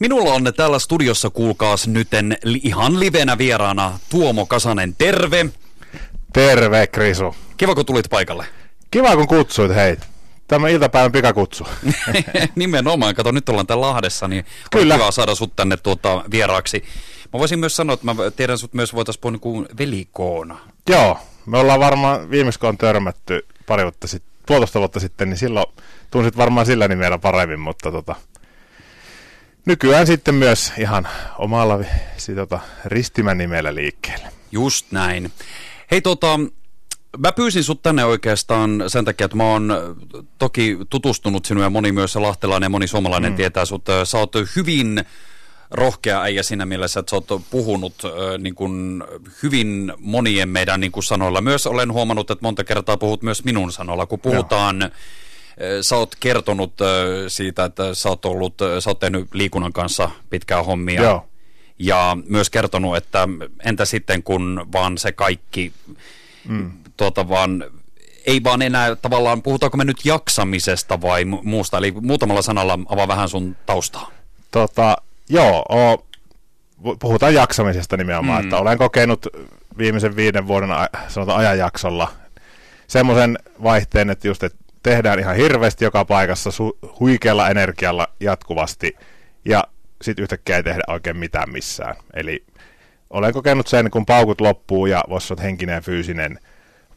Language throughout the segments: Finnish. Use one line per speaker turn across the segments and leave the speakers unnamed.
Minulla on täällä studiossa, kuulkaas nyten ihan livenä vieraana Tuomo Kasanen, terve.
Terve, Krisu.
Kiva, kun tulit paikalle.
Kiva, kun kutsuit, hei. Tämä iltapäivän pikakutsu.
Nimenomaan, kato nyt ollaan täällä Lahdessa, niin Kyllä. on kiva saada sut tänne tuota, vieraaksi. Mä voisin myös sanoa, että mä tiedän sut myös voitaisiin puhua niin velikoona.
Joo, me ollaan varmaan viimeksi kun on törmätty pari vuotta sitten, puolitoista vuotta sitten, niin silloin tunsit varmaan sillä nimellä paremmin, mutta tota, nykyään sitten myös ihan omalla tota, ristimän nimellä liikkeelle.
Just näin. Hei tota, mä pyysin sut tänne oikeastaan sen takia, että mä oon toki tutustunut sinua ja moni myös lahtelainen ja moni suomalainen mm. tietää sut. Sä oot hyvin rohkea äijä siinä mielessä, että sä oot puhunut äh, niin kuin hyvin monien meidän niin kuin sanoilla. Myös olen huomannut, että monta kertaa puhut myös minun sanoilla, kun puhutaan... Joo sä oot kertonut siitä, että sä oot, ollut, sä oot tehnyt liikunnan kanssa pitkää hommia. Joo. Ja myös kertonut, että entä sitten kun vaan se kaikki, mm. tuota vaan, ei vaan enää tavallaan, puhutaanko me nyt jaksamisesta vai muusta? Eli muutamalla sanalla avaa vähän sun taustaa.
Tota, joo, o, puhutaan jaksamisesta nimenomaan, mm. että olen kokenut viimeisen viiden vuoden sanotaan ajanjaksolla semmoisen vaihteen, että just, että tehdään ihan hirveästi joka paikassa su- huikealla energialla jatkuvasti ja sitten yhtäkkiä ei tehdä oikein mitään missään. Eli olen kokenut sen, kun paukut loppuu ja voisi henkinen ja fyysinen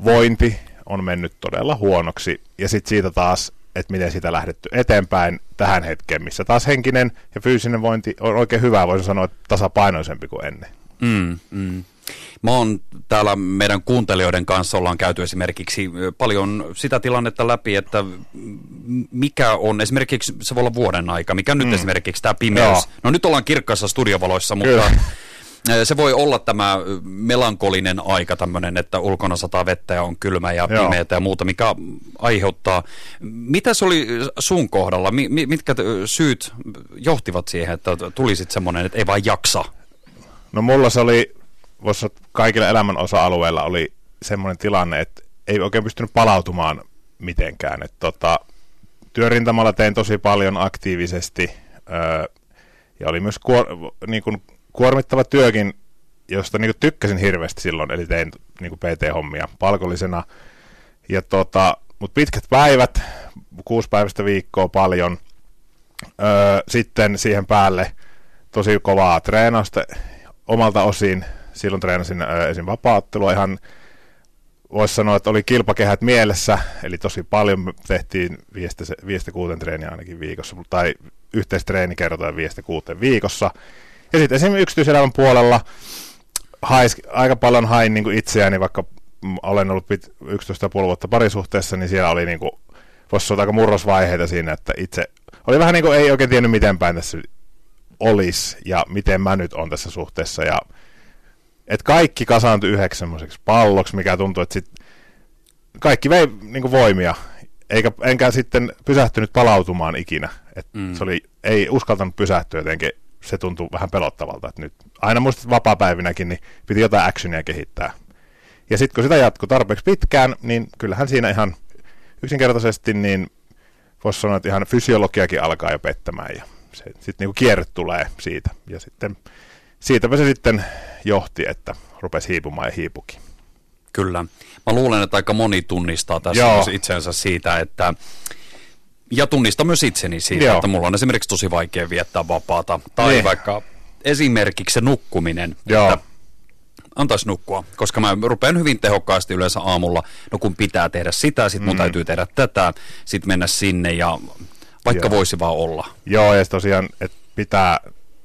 vointi on mennyt todella huonoksi. Ja sitten siitä taas, että miten sitä lähdetty eteenpäin tähän hetkeen, missä taas henkinen ja fyysinen vointi on oikein hyvä, voisin sanoa, että tasapainoisempi kuin ennen.
Mm, mm. Mä oon täällä meidän kuuntelijoiden kanssa ollaan käyty esimerkiksi paljon sitä tilannetta läpi, että mikä on esimerkiksi, se voi olla vuoden aika, mikä nyt mm. esimerkiksi tämä pimeys. Joo. No nyt ollaan kirkkaissa studiovaloissa, mutta Kyllä. se voi olla tämä melankolinen aika tämmöinen, että ulkona sataa vettä ja on kylmä ja pimeätä ja muuta, mikä aiheuttaa. Mitä se oli sun kohdalla? Mitkä syyt johtivat siihen, että tulisit semmoinen, että ei vaan jaksa?
No mulla se oli voisi kaikilla elämän osa-alueilla oli semmoinen tilanne, että ei oikein pystynyt palautumaan mitenkään. Et tota, työrintamalla tein tosi paljon aktiivisesti öö, ja oli myös kuor, niin kuin, kuormittava työkin, josta niin kuin, tykkäsin hirveästi silloin, eli tein niin kuin PT-hommia palkollisena. Ja tota, mutta pitkät päivät, kuusi päivästä viikkoa paljon, öö, sitten siihen päälle tosi kovaa treenausta omalta osin, silloin treenasin ää, esim. vapaattelua ihan voisi sanoa, että oli kilpakehät mielessä, eli tosi paljon tehtiin viistä, viistä kuuteen treeniä ainakin viikossa, tai yhteistreeni kerrotaan viistä kuuteen viikossa. Ja sitten esimerkiksi yksityiselämän puolella hais, aika paljon hain niin kuin itseäni, vaikka olen ollut pit, 11,5 vuotta parisuhteessa, niin siellä oli niin kuin, voisi sanoa aika murrosvaiheita siinä, että itse oli vähän niin kuin ei oikein tiennyt miten päin tässä olisi ja miten mä nyt on tässä suhteessa ja että kaikki kasaantui yhdeksi semmoiseksi palloksi, mikä tuntuu, että sit kaikki vei niin voimia, eikä, enkä sitten pysähtynyt palautumaan ikinä. Et mm. se oli, ei uskaltanut pysähtyä jotenkin, se tuntui vähän pelottavalta. Että nyt, aina muistat vapaa-päivinäkin, niin piti jotain actionia kehittää. Ja sitten kun sitä jatkuu tarpeeksi pitkään, niin kyllähän siinä ihan yksinkertaisesti, niin voisi sanoa, että ihan fysiologiakin alkaa jo pettämään. Ja sitten niinku kierre tulee siitä. Ja sitten siitäpä se sitten johti, että rupesi hiipumaan ja hiipukin.
Kyllä. Mä luulen, että aika moni tunnistaa tässä Joo. itsensä siitä, että ja tunnistaa myös itseni siitä, Joo. että mulla on esimerkiksi tosi vaikea viettää vapaata. Tai niin. vaikka esimerkiksi se nukkuminen, Joo. että antaisi nukkua, koska mä rupean hyvin tehokkaasti yleensä aamulla, no kun pitää tehdä sitä, sitten mun mm. täytyy tehdä tätä, sitten mennä sinne ja vaikka Joo. voisi vaan olla.
Joo, ja tosiaan, että pitää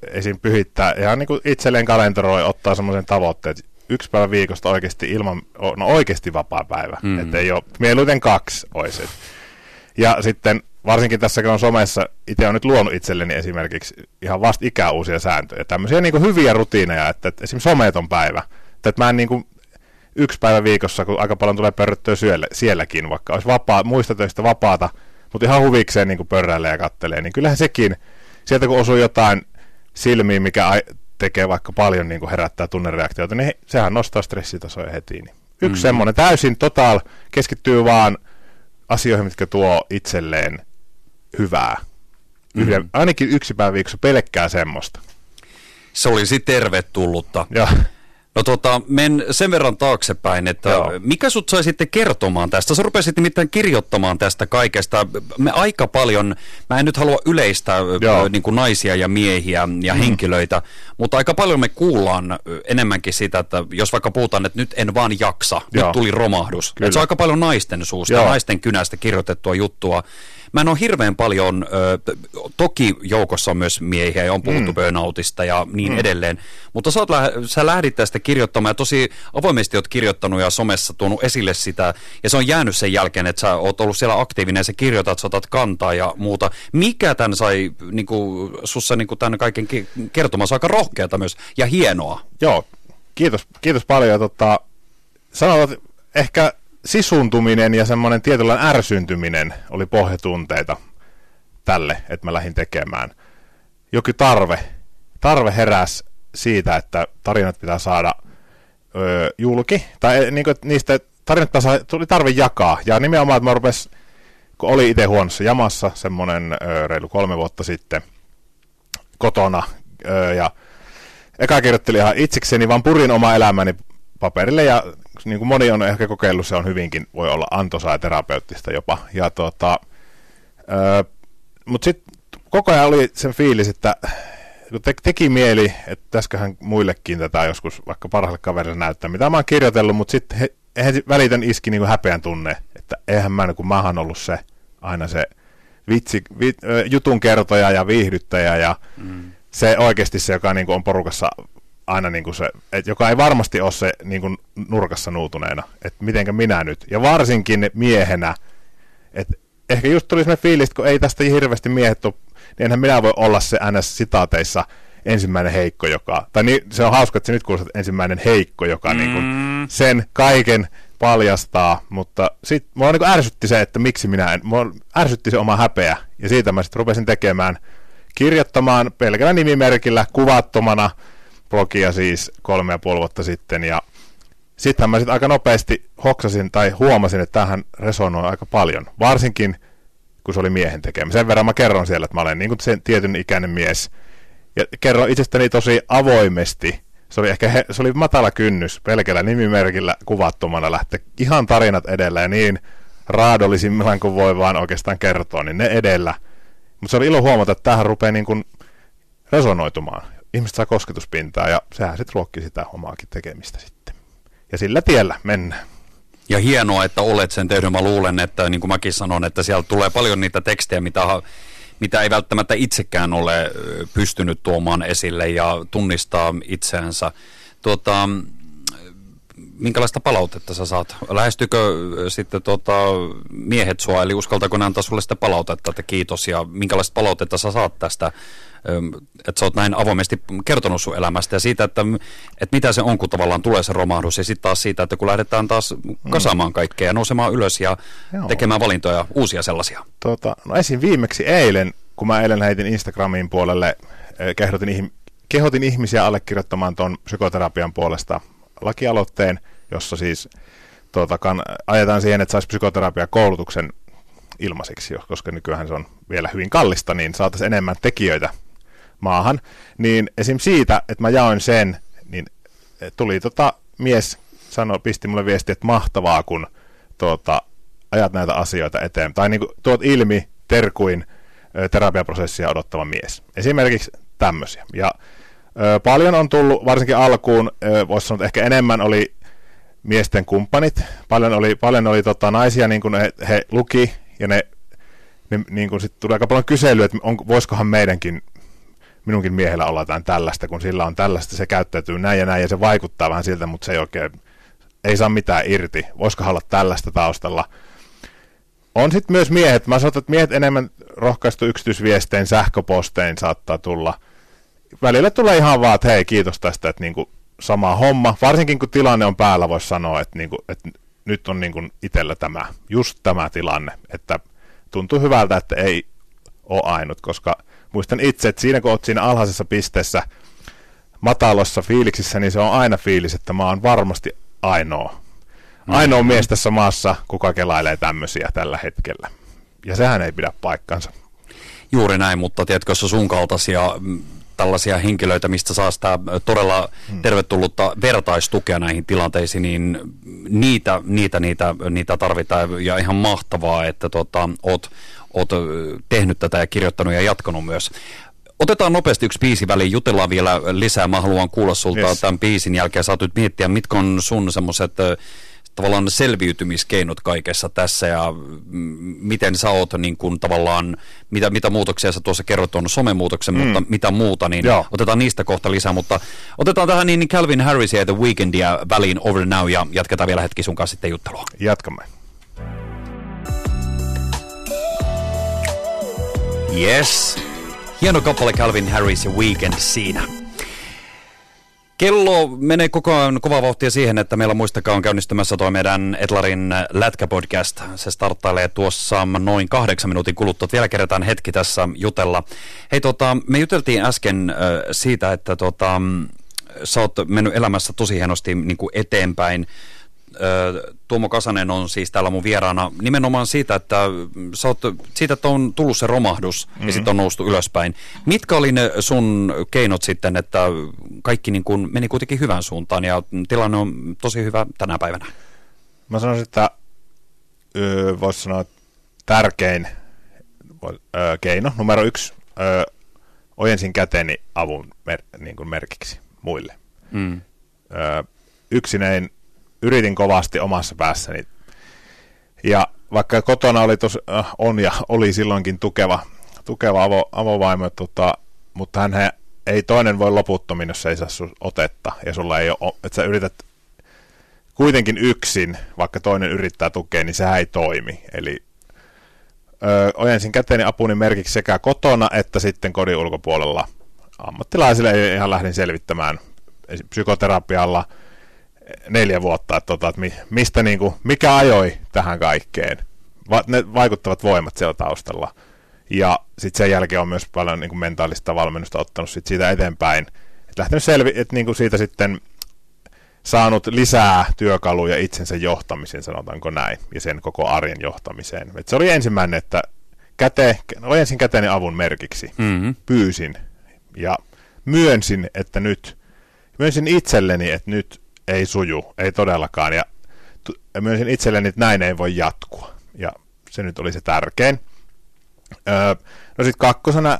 esim. pyhittää, ihan niin kuin itselleen kalenteroi, ottaa semmoisen tavoitteen, että yksi päivä viikosta oikeasti ilman, no oikeasti vapaa päivä, mm. että ei ole, mieluiten kaksi olisi. Ja sitten varsinkin tässä, kun on somessa, itse on nyt luonut itselleni esimerkiksi ihan vasta ikää uusia sääntöjä, tämmöisiä niin kuin hyviä rutiineja, että, että esimerkiksi someeton päivä, että, että mä en niin kuin yksi päivä viikossa, kun aika paljon tulee pörröttyä syölle, sielläkin, vaikka olisi vapaa, muista töistä vapaata, mutta ihan huvikseen niin pörräilee ja kattelee, niin kyllähän sekin, sieltä kun osuu jotain silmiin, mikä tekee vaikka paljon niin kuin herättää tunnereaktioita, niin sehän nostaa stressitasoja heti. Niin yksi mm. semmoinen täysin total keskittyy vaan asioihin, mitkä tuo itselleen hyvää. Yhden, mm. Ainakin yksi päivä viikossa pelkkää semmoista.
Se olisi tervetullutta.
Ja.
No tota, men sen verran taaksepäin, että Joo. mikä sut sai sitten kertomaan tästä? Sä rupesit nimittäin kirjoittamaan tästä kaikesta. Me aika paljon, mä en nyt halua yleistä niin kuin naisia ja miehiä ja mm. henkilöitä, mutta aika paljon me kuullaan enemmänkin sitä, että jos vaikka puhutaan, että nyt en vaan jaksa, Joo. nyt tuli romahdus. Että se on aika paljon naisten suusta, Joo. naisten kynästä kirjoitettua juttua. Mä en ole hirveän paljon, ö, toki joukossa on myös miehiä ja on puhuttu mm. burnoutista ja niin mm. edelleen, mutta sä, oot, sä lähdit tästä kirjoittamaan ja tosi avoimesti oot kirjoittanut ja somessa tuonut esille sitä ja se on jäänyt sen jälkeen, että sä oot ollut siellä aktiivinen ja sä kirjoitat, sä otat kantaa ja muuta. Mikä tämän sai niinku, sussa niinku, tämän kaiken on aika rohkeata myös ja hienoa.
Joo, kiitos, kiitos paljon. Tota, sanotaan, ehkä sisuntuminen ja semmoinen tietynlainen ärsyntyminen oli pohjatunteita tälle, että mä lähdin tekemään. Jokin tarve, tarve heräs siitä, että tarinat pitää saada öö, julki, tai niin kuin, niistä tarinat pitää saada, tuli tarve jakaa, ja nimenomaan, että mä rupes, kun oli itse huonossa jamassa, semmoinen öö, reilu kolme vuotta sitten, kotona, öö, ja eka kirjoittelin ihan itsekseni, vaan purin oma elämäni paperille ja niin kuin moni on ehkä kokeillut, se on hyvinkin, voi olla antoisaa ja terapeuttista jopa. Ja tota, mutta sitten koko ajan oli sen fiilis, että kun te, teki mieli, että täsköhän muillekin tätä joskus vaikka parhaalle kaverille näyttää, mitä mä oon kirjoitellut, mutta sitten he, he välitön iski niin kuin häpeän tunne, että eihän mä, kun mä oon ollut se aina se vitsi, vit, jutun kertoja ja viihdyttäjä ja mm. se oikeasti se, joka niin kuin on porukassa aina niin kuin se, että joka ei varmasti ole se niin kuin nurkassa nuutuneena, että mitenkä minä nyt. Ja varsinkin miehenä, että ehkä just tuli sellainen fiilis, kun ei tästä hirveästi miehet ole, niin enhän minä voi olla se NS-sitaateissa ensimmäinen heikko, joka, tai niin, se on hauska, että se nyt kuulostaa ensimmäinen heikko, joka mm. niin kuin sen kaiken paljastaa, mutta sitten mua niin ärsytti se, että miksi minä en, mua ärsytti se oma häpeä, ja siitä mä sitten rupesin tekemään, kirjoittamaan pelkällä nimimerkillä, kuvattomana, blogia siis kolme ja puoli vuotta sitten, ja sittenhän mä sitten aika nopeasti hoksasin tai huomasin, että tähän resonoi aika paljon, varsinkin kun se oli miehen tekemä. Sen verran mä kerron siellä, että mä olen niin kuin sen tietyn ikäinen mies, ja kerron itsestäni tosi avoimesti, se oli ehkä se oli matala kynnys pelkällä nimimerkillä kuvattomana lähteä. Ihan tarinat edellä ja niin raadollisimmillaan kuin voi vaan oikeastaan kertoa, niin ne edellä. Mutta se oli ilo huomata, että tähän rupeaa niin kuin resonoitumaan ihmiset saa kosketuspintaa ja sehän sitten ruokkii sitä omaakin tekemistä sitten. Ja sillä tiellä mennään.
Ja hienoa, että olet sen tehnyt. Mä luulen, että niin kuin mäkin sanon, että sieltä tulee paljon niitä tekstejä, mitä, mitä ei välttämättä itsekään ole pystynyt tuomaan esille ja tunnistaa itseänsä. Tuota, minkälaista palautetta sä saat? Lähestykö sitten tuota, miehet sua, eli uskaltaako ne antaa sulle sitä palautetta, että kiitos, ja minkälaista palautetta sä saat tästä että sä oot näin avoimesti kertonut sun elämästä ja siitä, että, että mitä se on, kun tavallaan tulee se romahdus ja sitten taas siitä, että kun lähdetään taas kasaamaan kaikkea ja nousemaan ylös ja Joo. tekemään valintoja, uusia sellaisia.
Tota, no esim. viimeksi eilen, kun mä eilen heitin Instagramin puolelle, kehotin, kehotin ihmisiä allekirjoittamaan tuon psykoterapian puolesta lakialoitteen, jossa siis tuota, kan, ajetaan siihen, että saisi psykoterapiakoulutuksen ilmaiseksi, koska nykyään se on vielä hyvin kallista, niin saataisiin enemmän tekijöitä maahan, niin esim. siitä, että mä jaoin sen, niin tuli tota mies, sanoi, pisti mulle viesti, että mahtavaa, kun tuota, ajat näitä asioita eteen. Tai niin kuin, tuot ilmi terkuin terapiaprosessia odottava mies. Esimerkiksi tämmöisiä. Ja ö, paljon on tullut, varsinkin alkuun, voisi sanoa, että ehkä enemmän oli miesten kumppanit. Paljon oli, paljon oli tota, naisia, niin kuin he, he luki, ja ne, ne niin kuin sit tuli aika paljon kyselyä, että on, voisikohan meidänkin minunkin miehellä olla jotain tällaista, kun sillä on tällaista, se käyttäytyy näin ja näin, ja se vaikuttaa vähän siltä, mutta se ei oikein, ei saa mitään irti. Voisiko olla tällaista taustalla? On sitten myös miehet, mä sanon, että miehet enemmän rohkaistu yksityisviestein, sähköpostein saattaa tulla. Välillä tulee ihan vaan, että hei, kiitos tästä, että niinku sama homma. Varsinkin kun tilanne on päällä, voisi sanoa, että, niinku, että nyt on niinku itsellä tämä, just tämä tilanne, että tuntuu hyvältä, että ei ole ainut, koska muistan itse, että siinä kun olet siinä alhaisessa pisteessä matalossa fiiliksissä, niin se on aina fiilis, että mä oon varmasti ainoa. Ainoa mies tässä maassa, kuka kelailee tämmöisiä tällä hetkellä. Ja sehän ei pidä paikkansa.
Juuri näin, mutta tiedätkö, jos sun kaltaisia mm, tällaisia henkilöitä, mistä saa sitä todella hmm. tervetullutta vertaistukea näihin tilanteisiin, niin niitä, niitä, niitä, niitä tarvitaan ja ihan mahtavaa, että tota, oot, oot tehnyt tätä ja kirjoittanut ja jatkanut myös. Otetaan nopeasti yksi biisi väliin, jutellaan vielä lisää. Mä haluan kuulla sulta yes. tämän biisin jälkeen. Sä miettiä, mitkä on sun semmoiset tavallaan selviytymiskeinot kaikessa tässä ja miten sä oot niin kuin tavallaan, mitä, mitä muutoksia sä tuossa kerrot on somemuutoksen, mm. mutta mitä muuta, niin Joo. otetaan niistä kohta lisää, mutta otetaan tähän niin Calvin Harris ja The Weekendia väliin Over Now ja jatketaan vielä hetki sun kanssa sitten juttelua.
Jatkamme.
Yes. Hieno kappale Calvin Harris ja Weekend siinä. Kello menee koko ajan kovaa vauhtia siihen, että meillä muistakaa on käynnistymässä tuo meidän Etlarin Lätkä-podcast. Se starttailee tuossa noin kahdeksan minuutin kuluttua. Vielä kerätään hetki tässä jutella. Hei, tota, me juteltiin äsken äh, siitä, että tota, sä oot mennyt elämässä tosi hienosti niin kuin eteenpäin. Tuomo Kasanen on siis täällä mun vieraana nimenomaan siitä, että sä oot, siitä, että on tullut se romahdus mm-hmm. ja mhm. sitten on noustu ylöspäin. Mitkä oli ne sun keinot sitten, että kaikki niin kuin meni kuitenkin hyvän suuntaan ja tilanne on tosi hyvä tänä päivänä?
Mä sanoisin, että voisi sanoa tärkein keino, numero yksi, ojensin käteni avun mer, niin kuin merkiksi muille. Mm. Yksinäin yritin kovasti omassa päässäni. Ja vaikka kotona oli tos, äh, on ja oli silloinkin tukeva, tukeva avo, avovaimo, tota, mutta hän ei toinen voi loputtomin, jos ei saa otetta ja sulla ei ole, että sä yrität kuitenkin yksin, vaikka toinen yrittää tukea, niin sehän ei toimi. Eli ö, ojensin käteeni apuni merkiksi sekä kotona että sitten kodin ulkopuolella. Ammattilaisille ihan lähdin selvittämään psykoterapialla – neljä vuotta, että, tota, että mistä niin kuin, mikä ajoi tähän kaikkeen. Va, ne vaikuttavat voimat siellä taustalla. Ja sitten sen jälkeen on myös paljon niin kuin mentaalista valmennusta ottanut sit siitä eteenpäin. Et lähtenyt selvi, että niin kuin siitä sitten saanut lisää työkaluja itsensä johtamiseen, sanotaanko näin, ja sen koko arjen johtamiseen. Et se oli ensimmäinen, että käte, ojensin käteni avun merkiksi, mm-hmm. pyysin ja myönsin, että nyt, myönsin itselleni, että nyt ei suju, ei todellakaan. Ja, ja myönsin itselleni, että näin ei voi jatkua. Ja se nyt oli se tärkein. Öö, no sitten kakkosena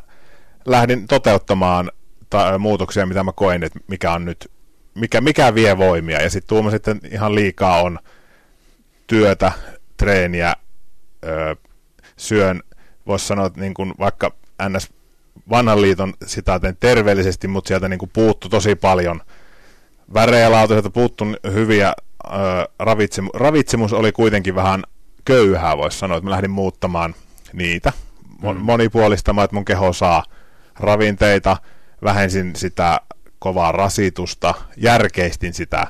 lähdin toteuttamaan ta- muutoksia, mitä mä koin, että mikä on nyt, mikä, mikä vie voimia. Ja sitten tuuma sitten ihan liikaa on työtä, treeniä, öö, syön, voisi sanoa, että niin kuin vaikka NS vanhan liiton sitaaten terveellisesti, mutta sieltä niin kuin puuttu tosi paljon – värejä laatuiselta puuttu hyviä. Ö, ravitsemu, ravitsemus oli kuitenkin vähän köyhää, voisi sanoa, että mä lähdin muuttamaan niitä. Mm. Monipuolistamaan, että mun keho saa ravinteita, vähensin sitä kovaa rasitusta, järkeistin sitä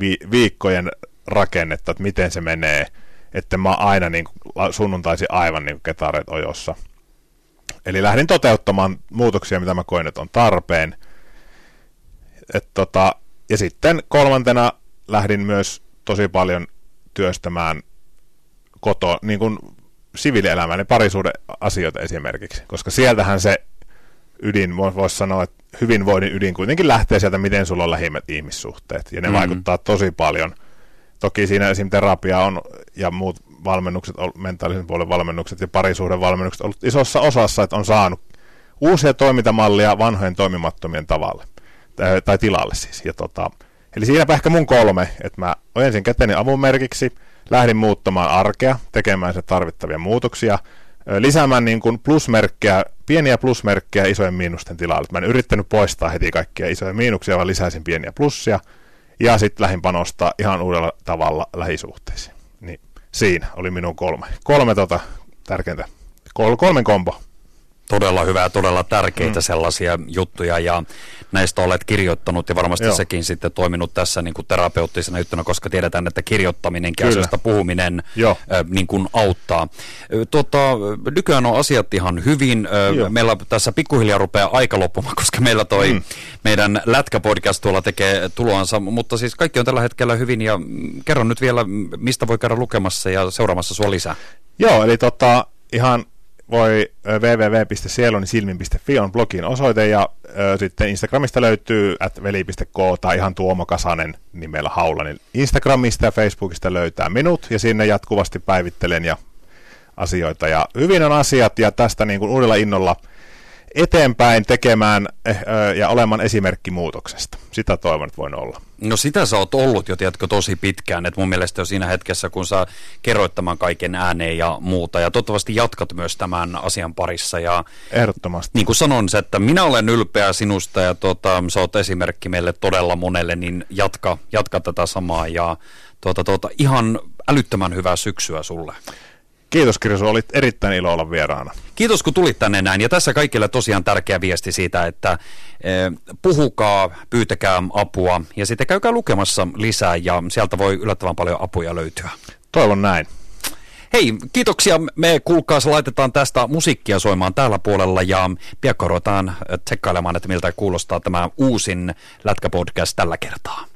vi- viikkojen rakennetta, että miten se menee, että mä aina niin kuin, sunnuntaisin aivan niin kuin ketaret ojossa. Eli lähdin toteuttamaan muutoksia, mitä mä koin, että on tarpeen. Et tota, ja sitten kolmantena lähdin myös tosi paljon työstämään koto, niin kuin siviilielämän ja parisuuden asioita esimerkiksi, koska sieltähän se ydin, voisi sanoa, että hyvinvoinnin ydin kuitenkin lähtee sieltä, miten sulla on lähimmät ihmissuhteet, ja ne mm-hmm. vaikuttaa tosi paljon. Toki siinä esim. terapia on, ja muut valmennukset, mentaalisen puolen valmennukset ja parisuuden valmennukset ollut isossa osassa, että on saanut uusia toimintamallia vanhojen toimimattomien tavalle tai tilalle siis. Ja tota, eli siinäpä ehkä mun kolme, että mä ojensin käteni avun merkiksi, lähdin muuttamaan arkea, tekemään se tarvittavia muutoksia, lisäämään niin kuin plusmerkkejä, pieniä plusmerkkejä isojen miinusten tilalle. Mä en yrittänyt poistaa heti kaikkia isoja miinuksia, vaan lisäsin pieniä plussia. Ja sitten lähdin panostaa ihan uudella tavalla lähisuhteisiin. Niin siinä oli minun kolme. Kolme tota, tärkeintä. Kol, kolmen kombo.
Todella hyvää, todella tärkeitä mm. sellaisia juttuja ja näistä olet kirjoittanut ja varmasti Joo. sekin sitten toiminut tässä niin kuin terapeuttisena juttuna, koska tiedetään, että kirjoittaminen, asioista puhuminen Joo. Äh, niin kuin auttaa. Tota, nykyään on asiat ihan hyvin. Joo. Meillä tässä pikkuhiljaa rupeaa aika loppumaan, koska meillä toi mm. meidän lätkäpodcast tuolla tekee tuloansa, mutta siis kaikki on tällä hetkellä hyvin ja kerron nyt vielä, mistä voi käydä lukemassa ja seuraamassa sua lisää.
Joo, eli tota, ihan voi www.sielunisilmin.fi on blogin osoite ja ö, sitten Instagramista löytyy at veli.k tai ihan Tuomo Kasanen nimellä Haula, niin Instagramista ja Facebookista löytää minut ja sinne jatkuvasti päivittelen ja asioita. Ja hyvin on asiat ja tästä niin kuin uudella innolla eteenpäin tekemään eh, ja olemaan esimerkki muutoksesta. Sitä toivon, että voin olla.
No sitä sä oot ollut jo, tiedätkö, tosi pitkään. että mun mielestä jo siinä hetkessä, kun sä kerroit tämän kaiken ääneen ja muuta. Ja toivottavasti jatkat myös tämän asian parissa. Ja
Ehdottomasti.
Niin kuin sanon se, että minä olen ylpeä sinusta ja tota, sä oot esimerkki meille todella monelle, niin jatka, jatka tätä samaa. Ja tuota, tuota, ihan älyttömän hyvää syksyä sulle.
Kiitos Kirsu, olit erittäin ilo olla vieraana.
Kiitos kun tulit tänne näin. Ja tässä kaikille tosiaan tärkeä viesti siitä, että eh, puhukaa, pyytäkää apua ja sitten käykää lukemassa lisää ja sieltä voi yllättävän paljon apuja löytyä.
Toivon näin.
Hei, kiitoksia. Me kuulkaas laitetaan tästä musiikkia soimaan täällä puolella ja piakko ruvetaan tsekkailemaan, että miltä kuulostaa tämä uusin lätkäpodcast tällä kertaa.